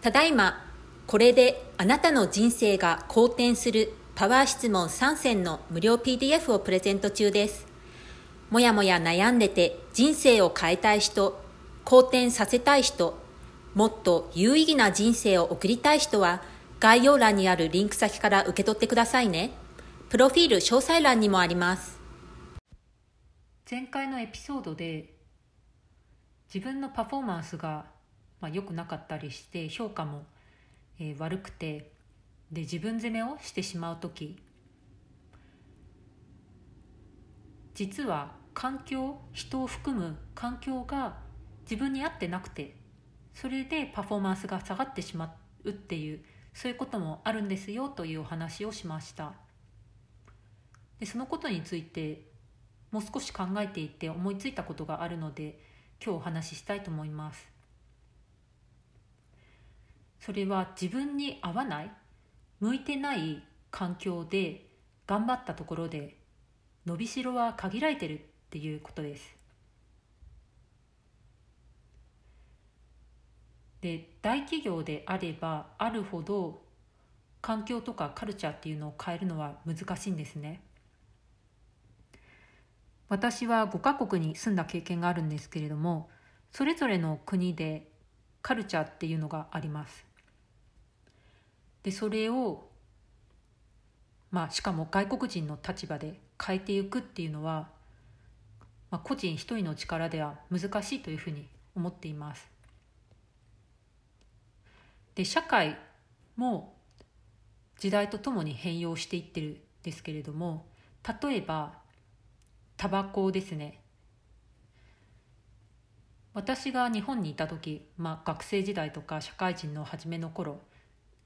ただいまこれであなたの人生が好転するパワー質問3選の無料 PDF をプレゼント中ですもやもや悩んでて人生を変えたい人好転させたい人もっと有意義な人生を送りたい人は概要欄にあるリンク先から受け取ってくださいね。プロフィール詳細欄にもあります前回のエピソードで自分のパフォーマンスが、まあ、良くなかったりして評価も、えー、悪くてで自分責めをしてしまう時実は環境人を含む環境が自分に合ってなくてそれでパフォーマンスが下がってしまうっていうそういうこともあるんですよというお話をしました。でそのことについてもう少し考えていて思いついたことがあるので今日お話ししたいと思いますそれは自分に合わない向いてない環境で頑張ったところで伸びしろは限られてるっていうことですで大企業であればあるほど環境とかカルチャーっていうのを変えるのは難しいんですね私は5カ国に住んだ経験があるんですけれどもそれぞれの国でカルチャーっていうのがあります。でそれをまあしかも外国人の立場で変えていくっていうのは、まあ、個人一人の力では難しいというふうに思っています。で社会も時代とともに変容していってるんですけれども例えばタバコですね私が日本にいた時、まあ、学生時代とか社会人の初めの頃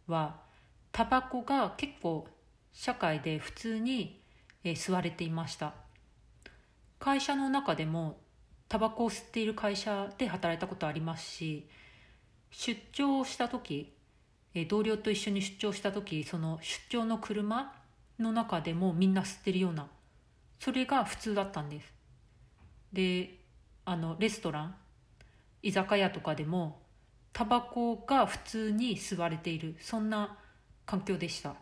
はタバコが結構社会で普通に、吸われていました。会社の中でもタバコを吸っている会社で働いたことありますし出張した時、同僚と一緒に出張した時その出張の車の中でもみんな吸ってるようなそれが普通だったんです。であのレストラン居酒屋とかでもタバコが普通に吸われているそんな環境でした。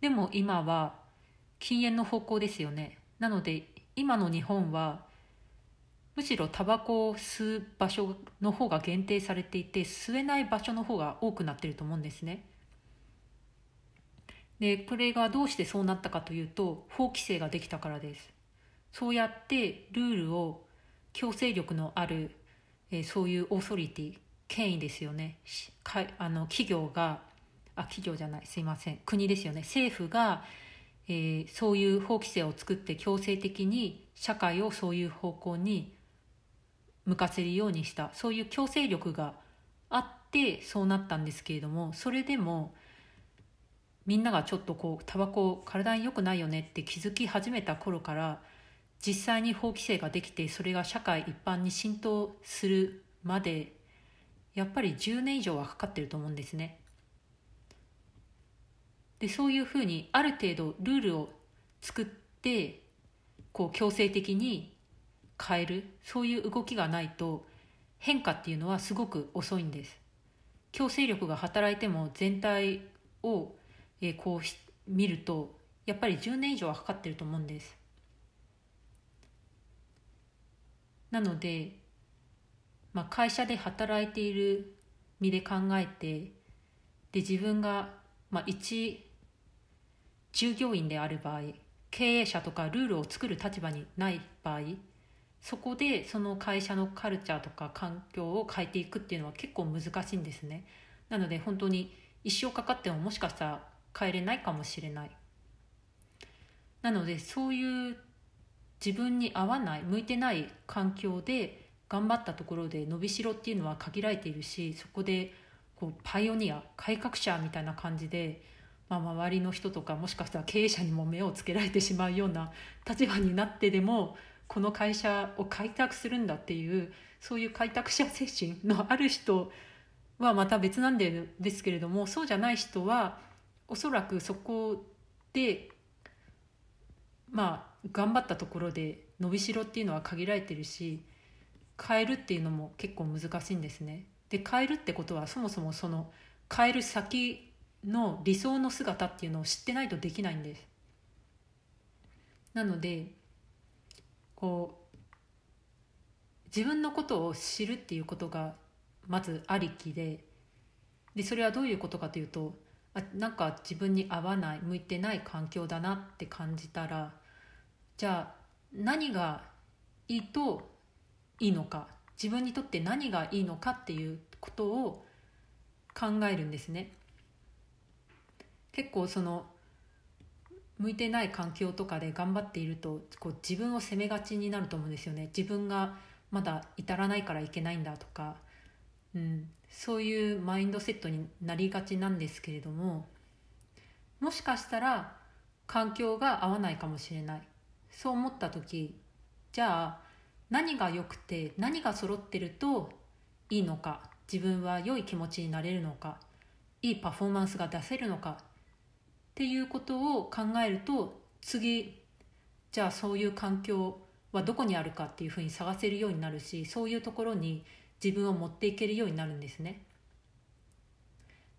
でも今は禁煙の方向ですよね。なので今の日本はむしろタバコを吸う場所の方が限定されていて吸えない場所の方が多くなってると思うんですね。でこれがどうしてそうなったかというと法規制ができたからです。そうやってルールを強制力のある、えー、そういうオーソリティ権威ですよね。あの企業があ企業じゃない。すいません。国ですよね。政府が、えー、そういう法規制を作って強制的に社会をそういう方向に向かせるようにした。そういう強制力があってそうなったんですけれどもそれでもみんながちょっとこうタバコ体に良くないよねって気づき始めた頃から実際に法規制ができてそれが社会一般に浸透するまでやっぱり10年以上はかかってると思うんですね。でそういうふうにある程度ルールを作ってこう強制的に変えるそういう動きがないと変化っていうのはすごく遅いんです。強制力が働いても全体をえ、こう見るとやっぱり10年以上はかかってると思うんです。なのでまあ、会社で働いている身で考えてで自分が、まあ、一従業員である場合経営者とかルールを作る立場にない場合そこでその会社のカルチャーとか環境を変えていくっていうのは結構難しいんですね。なので本当に一生かかってももしかしたら変えれないかもしれない。なのでそういう自分に合わない向いてない環境で頑張ったところで伸びしろっていうのは限られているしそこでこうパイオニア改革者みたいな感じで、まあ、周りの人とかもしかしたら経営者にも目をつけられてしまうような立場になってでもこの会社を開拓するんだっていうそういう開拓者精神のある人はまた別なんですけれどもそうじゃない人はおそらくそこでまあ頑張ったところで伸びしろっていうのは限られてるし変えるっていうのも結構難しいんですね。で変えるってことはそもそもその変える先の理想の姿っていうのを知ってないとできないんです。なのでこう自分のことを知るっていうことがまずありきででそれはどういうことかというとあなんか自分に合わない向いてない環境だなって感じたらじゃあ何がいいといいのか自分にとって何がいいのかっていうことを考えるんですね。結構その向いてない環境とかで頑張っているとこう自分を責めがちになると思うんですよね。自分がまだ至らないからいけないんだとか、うん、そういうマインドセットになりがちなんですけれどももしかしたら環境が合わないかもしれない。そう思った時じゃあ何が良くて何が揃ってるといいのか。自分は良い気持ちになれるのか。いいパフォーマンスが出せるのか。っていうことを考えると次じゃあそういう環境はどこにあるかっていうふうに探せるようになるしそういうところに自分を持っていけるようになるんですね。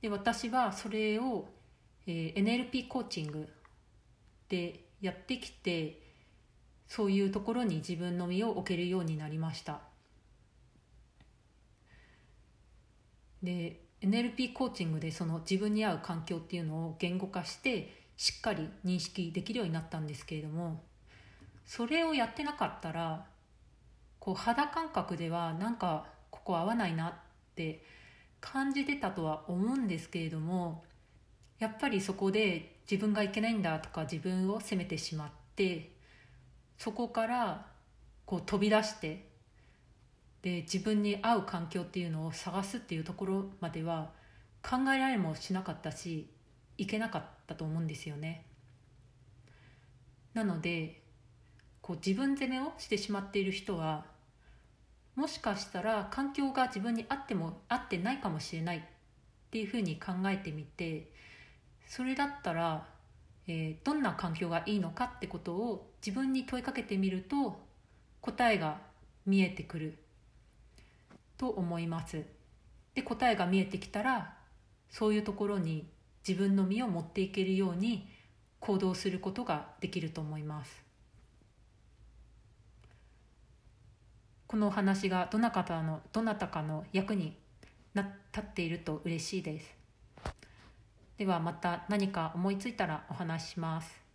で私はそれを、えー、NLP コーチングでやってきてそういうところに自分の身を置けるようになりましたで NLP コーチングでその自分に合う環境っていうのを言語化してしっかり認識できるようになったんですけれどもそれをやってなかったらこう肌感覚ではなんかここ合わないなって感じてたとは思うんですけれどもやっぱりそこで自分がいけないんだとか自分を責めてしまってそこからこう飛び出してで自分に合う環境っていうのを探すっていうところまでは考えられもしなかったしいけなかったと思うんですよね。なのでこう自分責めをしてしまっている人はもしかしたら環境が自分に合っても合ってないかもしれないっていうふうに考えてみてそれだったらえー、どんな環境がいいのかってことを自分に問いかけてみると答えが見えてくると思います。で答えが見えてきたらそういうところに自分の身を持っていけるように行動することができると思います。このお話がどなたかのどなたかの役にな立っていると嬉しいです。ではまた何か思いついたらお話しします。